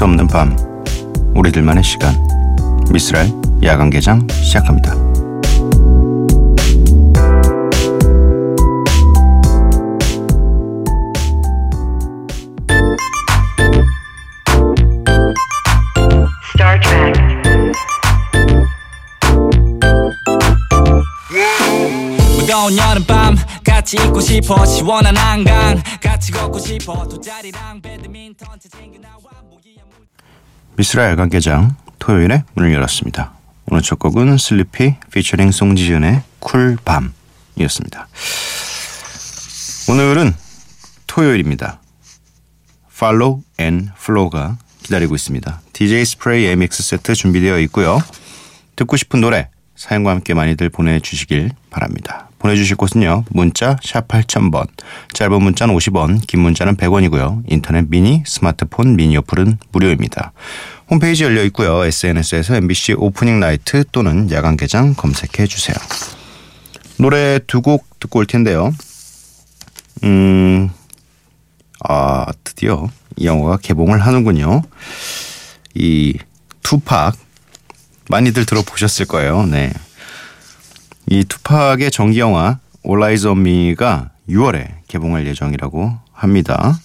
수 없는 밤 우리들만의 시간 미스랄 야간 개장 시작합니다. Star Trek. 무더운 여름밤 같이 있고 싶어 시원한 한강 같이 걷고 싶어 돗자리랑 배드민턴 채 챙겨 나와 모기야 물 미쓰라의 야간 개장 토요일에 문을 열었습니다. 오늘 첫 곡은 슬리피 피처링 송지현의 쿨밤이었습니다. 오늘은 토요일입니다. Follow and Flow가 기다리고 있습니다. DJ 스프레이 mix set 준비되어 있고요. 듣고 싶은 노래 사연과 함께 많이들 보내주시길 바랍니다. 보내주실 곳은요. 문자 샵 8000번 짧은 문자는 50원 긴 문자는 100원이고요. 인터넷 미니 스마트폰 미니 어플은 무료입니다. 홈페이지 열려 있고요. SNS에서 MBC 오프닝 나이트 또는 야간 개장 검색해 주세요. 노래 두 곡 듣고 올 텐데요. 음, 아, 드디어 이 영화가 개봉을 하는군요. 이 투팍 많이들 들어보셨을 거예요. 네. 이 투팍의 전기 영화 All Eyes on Me가 6월에 개봉할 예정이라고 합니다.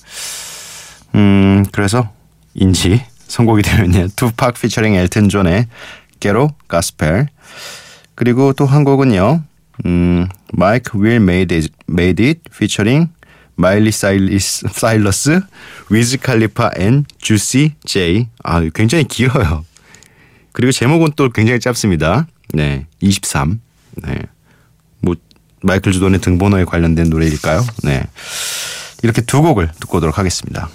음, 그래서 인지 선곡이 되어 있는 투팍 피처링 엘튼 존의 Ghetto Gospel 그리고 또 한 곡은요. 음, Mike WiLL Made Made It featuring 마일리 사일리스, 사일러스, 위즈 칼리파 and 주시 제이. 아, 굉장히 길어요. 그리고 제목은 또 굉장히 짧습니다. 네, 23. 네, 뭐 마이클 주돈의 등번호에 관련된 노래일까요? 네, 이렇게 두 곡을 듣고 오도록 하겠습니다.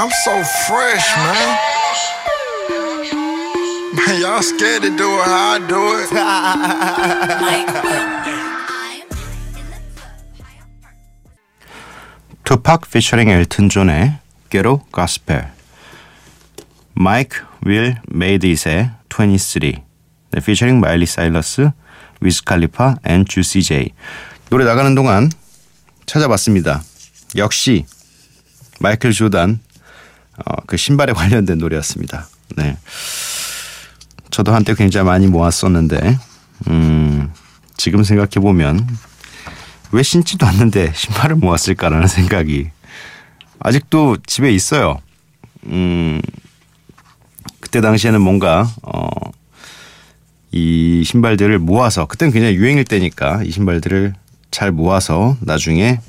I'm so fresh, man. Man, y'all scared to do it how I do it. 투팍 피처링 엘튼 존의 Ghetto Gospel Mike WiLL Made It의 23 네, 피처링 마일리 사일러스 위즈 칼리파 and 주시 제이 노래 나가는 동안 찾아봤습니다. 역시 마이클 조단 어, 그 신발에 관련된 노래였습니다. 네. 저도 한때 굉장히 많이 모았었는데 음, 지금 생각해 보면 왜 신지도 않는데 신발을 모았을까라는 생각이 아직도 집에 있어요. 음, 그때 당시에는 뭔가 어, 이 신발들을 모아서 그때는 굉장히 유행일 때니까 이 신발들을 잘 모아서 나중에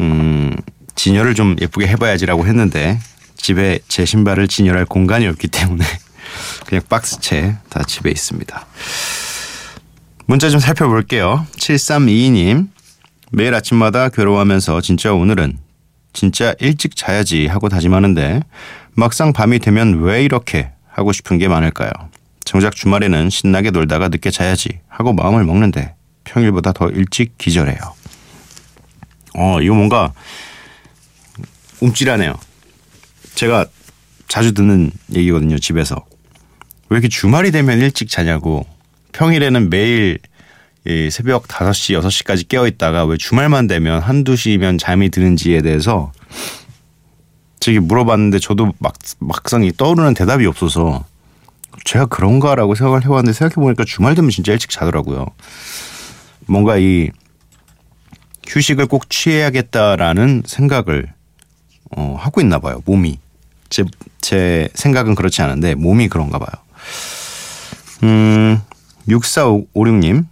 음, 진열을 좀 예쁘게 해봐야지라고 했는데 집에 제 신발을 진열할 공간이 없기 때문에 그냥 박스채 다 집에 있습니다. 문자 좀 살펴볼게요. 7322님. 매일 아침마다 괴로워하면서 진짜 오늘은 진짜 일찍 자야지 하고 다짐하는데 막상 밤이 되면 왜 이렇게 하고 싶은 게 많을까요? 정작 주말에는 신나게 놀다가 늦게 자야지 하고 마음을 먹는데 평일보다 더 일찍 기절해요. 어, 이거 뭔가 움찔하네요. 제가 자주 듣는 얘기거든요, 집에서. 왜 이렇게 주말이 되면 일찍 자냐고. 평일에는 매일 이 새벽 5시, 6시까지 깨어 있다가 왜 주말만 되면 한두 시면 잠이 드는지에 대해서 저기 물어봤는데 저도 막, 막상 이 떠오르는 대답이 없어서 제가 그런가라고 생각을 해왔는데 생각해보니까 주말 되면 진짜 일찍 자더라고요. 뭔가 이 휴식을 꼭 취해야겠다라는 생각을 어, 하고 있나 봐요. 몸이. 제, 제 생각은 그렇지 않은데 몸이 그런가 봐요. 음, 6456님.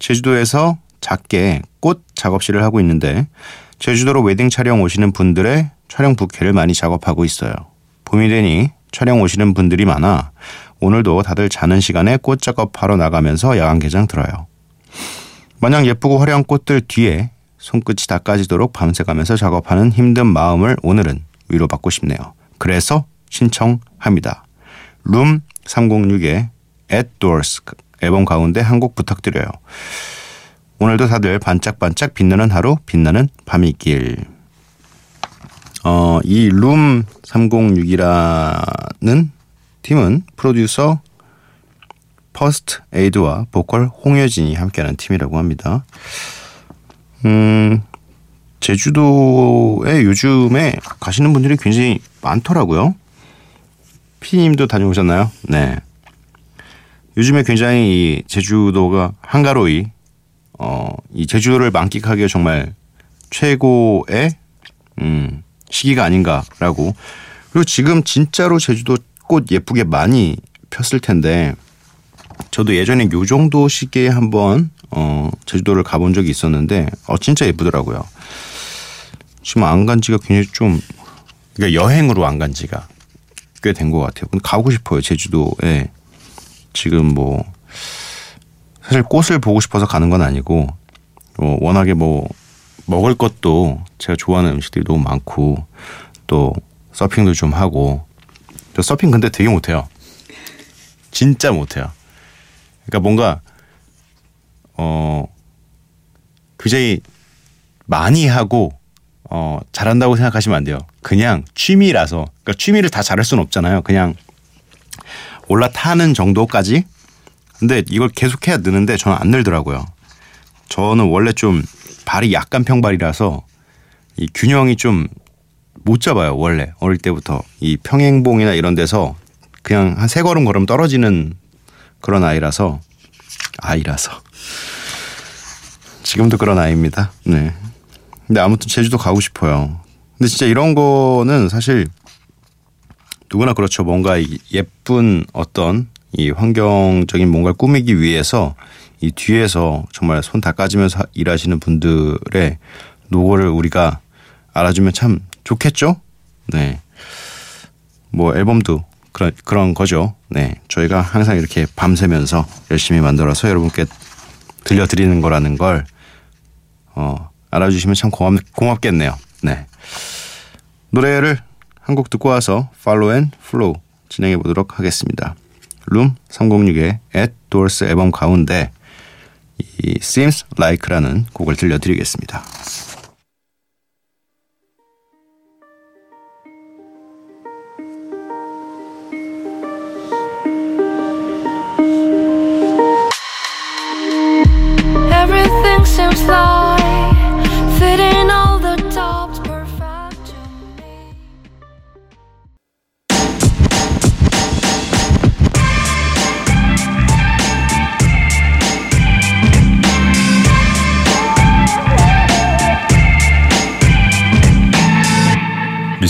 제주도에서 작게 꽃 작업실을 하고 있는데 제주도로 웨딩 촬영 오시는 분들의 촬영 부케를 많이 작업하고 있어요. 봄이 되니 촬영 오시는 분들이 많아 오늘도 다들 자는 시간에 꽃 작업하러 나가면서 야간 개장 들어요. 마냥 예쁘고 화려한 꽃들 뒤에 손끝이 닦아지도록 밤새가면서 작업하는 힘든 마음을 오늘은 위로받고 싶네요. 그래서 신청합니다. 룸 306의 At Doors 앨범 가운데 한 곡 부탁드려요. 오늘도 다들 반짝반짝 빛나는 하루, 빛나는 밤이길. 어, 이 룸 306이라는 팀은 프로듀서 퍼스트 에이드와 보컬 홍여진이 함께하는 팀이라고 합니다. 음, 제주도에 요즘에 가시는 분들이 굉장히 많더라고요. PD님도 다녀오셨나요? 네. 요즘에 굉장히 이 제주도가 한가로이 어, 이 제주도를 만끽하기에 정말 최고의 음, 시기가 아닌가라고. 그리고 지금 진짜로 제주도 꽃 예쁘게 많이 폈을 텐데 저도 예전에 요 정도 시기에 한번 어, 제주도를 가본 적이 있었는데 어, 진짜 예쁘더라고요. 지금 안 간 지가 굉장히 좀 그러니까 여행으로 안 간 지가 꽤 된 것 같아요. 근데 가고 싶어요 제주도에 지금 뭐 사실 꽃을 보고 싶어서 가는 건 아니고 어, 워낙에 뭐 먹을 것도 제가 좋아하는 음식들이 너무 많고 또 서핑도 좀 하고 저 서핑 근데 되게 못해요. 진짜 못해요. 그러니까 뭔가 어 굉장히 많이 하고 어 잘한다고 생각하시면 안 돼요. 그냥 취미라서 그러니까 취미를 다 잘할 수는 없잖아요. 그냥 올라타는 정도까지. 근데 이걸 계속해야 느는데 저는 안 늘더라고요. 저는 원래 좀 발이 약간 평발이라서 이 균형이 좀 못 잡아요. 원래 어릴 때부터 이 평행봉이나 이런 데서 그냥 한 세 걸음 걸으면 떨어지는 그런 아이라서 아이라서 지금도 그런 아이입니다. 네. 근데 아무튼 제주도 가고 싶어요. 근데 진짜 이런 거는 사실 누구나 그렇죠. 뭔가 이 예쁜 어떤 이 환경적인 뭔가를 꾸미기 위해서 이 뒤에서 정말 손 닦아지면서 일하시는 분들의 노고를 우리가 알아주면 참 좋겠죠? 네. 뭐 앨범도 그런 그런 거죠. 네. 저희가 항상 이렇게 밤새면서 열심히 만들어서 여러분께 들려드리는 거라는 걸 어, 알아주시면 참 고맙, 고맙겠네요. 네. 노래를 한 곡 듣고 와서 Follow and Flow 진행해 보도록 하겠습니다. 룸 306의 At Doors 앨범 가운데 이 Seems Like라는 곡을 들려드리겠습니다. Everything seems like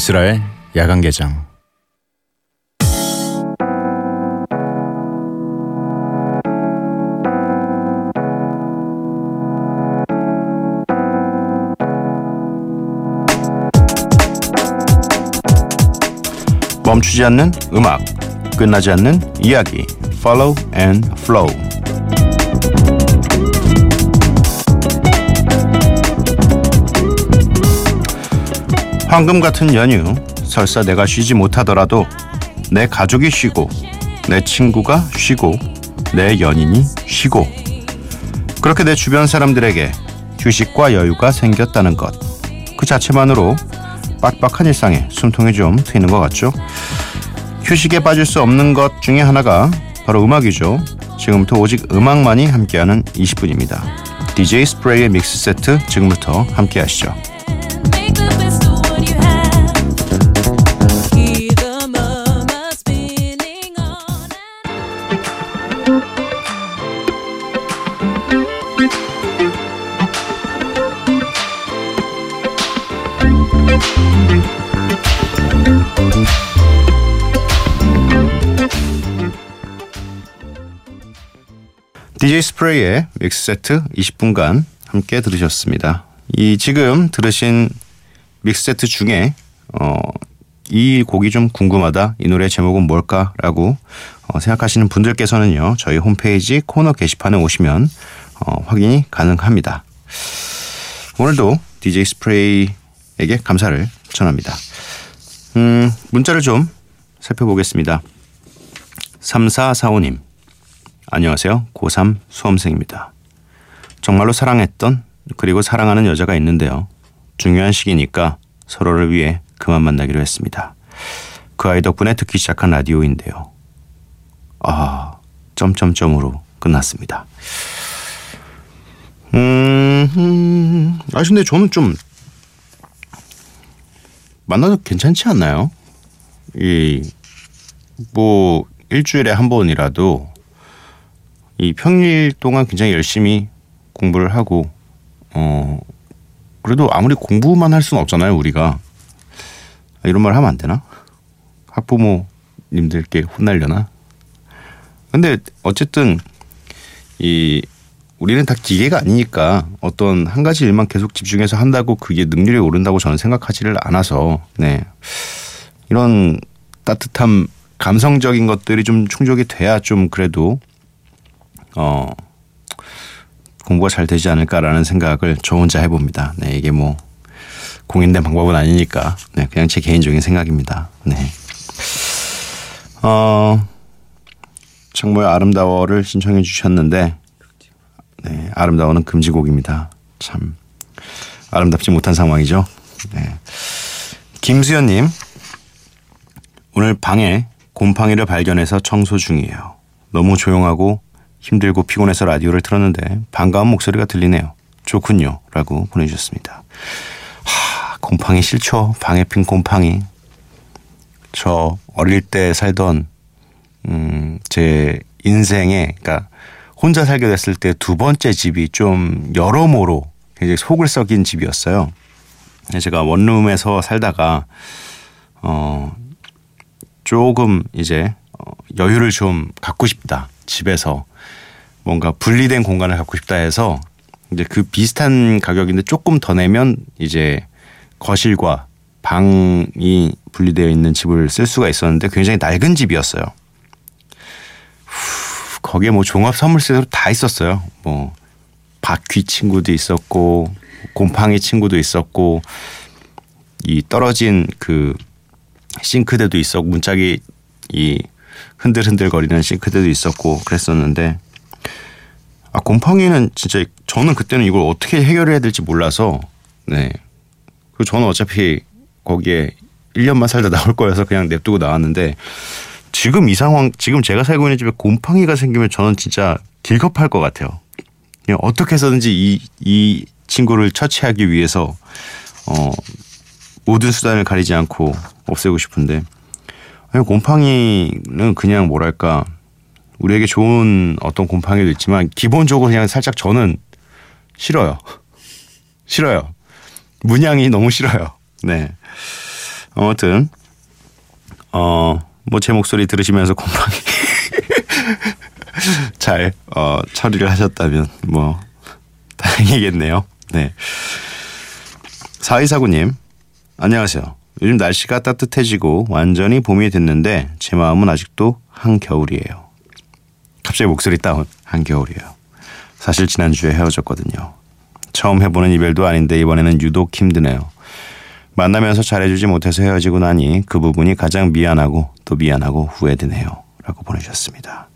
미스라의 야간 개장 멈추지 않는 음악, 끝나지 않는 이야기. Follow and Flow. 황금 같은 연휴, 설사 내가 쉬지 못하더라도 내 가족이 쉬고, 내 친구가 쉬고, 내 연인이 쉬고, 그렇게 내 주변 사람들에게 휴식과 여유가 생겼다는 것. 그 자체만으로 빡빡한 일상에 숨통이 좀 트이는 것 같죠? 휴식에 빠질 수 없는 것 중에 하나가 바로 음악이죠. 지금부터 오직 음악만이 함께하는 20분입니다. DJ 스프레이의 믹스 세트 지금부터 함께 하시죠. DJ 스프레이의 믹스 세트 20분간 함께 들으셨습니다. 이 지금 들으신 믹스 세트 중에 어, 이 곡이 좀 궁금하다. 이 노래 제목은 뭘까라고 어, 생각하시는 분들께서는요. 저희 홈페이지 코너 게시판에 오시면 어, 확인이 가능합니다. 오늘도 DJ 스프레이에게 감사를 전합니다. 음, 문자를 좀 살펴보겠습니다. 3445님. 안녕하세요. 고3 수험생입니다. 정말로 사랑했던 그리고 사랑하는 여자가 있는데요. 중요한 시기니까 서로를 위해 그만 만나기로 했습니다. 그 아이 덕분에 듣기 시작한 라디오인데요. 아, 점점점으로 끝났습니다. 음, 음, 아 근데 저는 좀 만나도 괜찮지 않나요? 이 뭐 일주일에 한 번이라도 이 평일 동안 굉장히 열심히 공부를 하고 어 그래도 아무리 공부만 할 수는 없잖아요 우리가. 이런 말 하면 안 되나? 학부모님들께 혼날려나? 근데 어쨌든 이 우리는 다 기계가 아니니까 어떤 한 가지 일만 계속 집중해서 한다고 그게 능률이 오른다고 저는 생각하지를 않아서 네. 이런 따뜻함 감성적인 것들이 좀 충족이 돼야 좀 그래도 어 공부가 잘 되지 않을까라는 생각을 저 혼자 해봅니다. 네 이게 뭐 공인된 방법은 아니니까 네 그냥 제 개인적인 생각입니다. 네. 어 정말 아름다워를 신청해 주셨는데 네 아름다워는 금지곡입니다. 참 아름답지 못한 상황이죠. 네. 김수현님 오늘 방에 곰팡이를 발견해서 청소 중이에요. 너무 조용하고 힘들고 피곤해서 라디오를 틀었는데 반가운 목소리가 들리네요. 좋군요. 라고 보내주셨습니다. 하, 곰팡이 싫죠. 방에 핀 곰팡이. 저 어릴 때 살던 음, 제 인생에 그러니까 혼자 살게 됐을 때 두 번째 집이 좀 여러모로 굉장히 속을 썩인 집이었어요. 제가 원룸에서 살다가 어 조금 이제 어, 여유를 좀 갖고 싶다 집에서 뭔가 분리된 공간을 갖고 싶다 해서 이제 그 비슷한 가격인데 조금 더 내면 이제 거실과 방이 분리되어 있는 집을 쓸 수가 있었는데 굉장히 낡은 집이었어요. 후, 거기에 뭐 종합 선물세로 다 있었어요. 뭐 바퀴 친구도 있었고 곰팡이 친구도 있었고 이 떨어진 그 싱크대도 있었고 문짝이 이 흔들흔들 거리는 싱크대도 있었고 그랬었는데 아 곰팡이는 진짜 저는 그때는 이걸 어떻게 해결해야 될지 몰라서 네. 그 저는 어차피 거기에 1년만 살다 나올 거여서 그냥 냅두고 나왔는데 지금 이 상황 지금 제가 살고 있는 집에 곰팡이가 생기면 저는 진짜 길겁할 것 같아요. 그냥 어떻게 해서든지 이, 이 친구를 처치하기 위해서 어 모든 수단을 가리지 않고 없애고 싶은데 곰팡이는 그냥 뭐랄까 우리에게 좋은 어떤 곰팡이도 있지만 기본적으로 그냥 살짝 저는 싫어요. 싫어요. 문양이 너무 싫어요. 네. 아무튼 어 뭐 제 목소리 들으시면서 곰팡이 잘 어, 처리를 하셨다면 뭐 다행이겠네요. 네. 4249님 안녕하세요. 요즘 날씨가 따뜻해지고 완전히 봄이 됐는데 제 마음은 아직도 한겨울이에요. 갑자기 목소리 다운 한겨울이에요. 사실 지난주에 헤어졌거든요. 처음 해보는 이별도 아닌데 이번에는 유독 힘드네요. 만나면서 잘해주지 못해서 헤어지고 나니 그 부분이 가장 미안하고 또 미안하고 후회되네요. 라고 보내주셨습니다.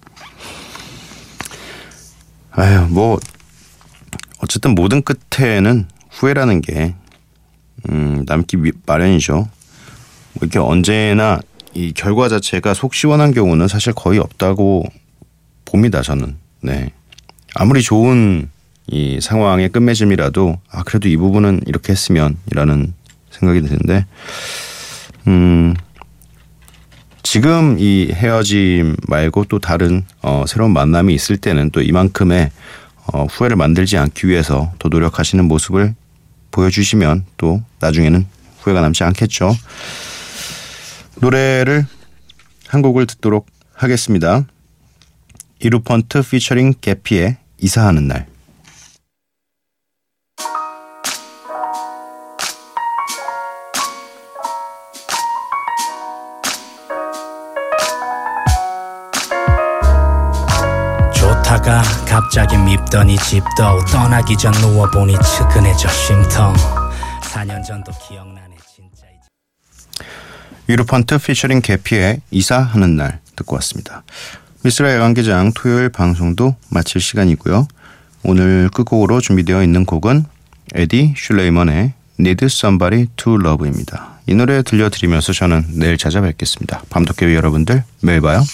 아유, 뭐, 어쨌든 모든 끝에는 후회라는 게, 음, 남기 미- 마련이죠. 뭐 이렇게 언제나 이 결과 자체가 속 시원한 경우는 사실 거의 없다고 봅니다, 저는. 네. 아무리 좋은 이 상황의 끝맺음이라도, 아, 그래도 이 부분은 이렇게 했으면, 이라는 생각이 드는데, 음, 지금 이 헤어짐 말고 또 다른 어, 새로운 만남이 있을 때는 또 이만큼의 어, 후회를 만들지 않기 위해서 더 노력하시는 모습을 보여주시면 또 나중에는 후회가 남지 않겠죠. 노래를 한 곡을 듣도록 하겠습니다. 이루펀트 피처링 개피의 이사하는 날. 좋다가 갑자기 밉더니 집도 떠나기 전 누워보니 측은해져 쉼터 4년 전도 기억나네 진짜 이루펀트 피처링 개피의 이사하는 날 듣고 왔습니다. 미스라 야간개장 토요일 방송도 마칠 시간이고요. 오늘 끝곡으로 준비되어 있는 곡은 에디 슐레이먼의 Need Somebody to Love입니다. 이 노래 들려드리면서 저는 내일 찾아뵙겠습니다. 밤도깨비 여러분들 매일 봐요.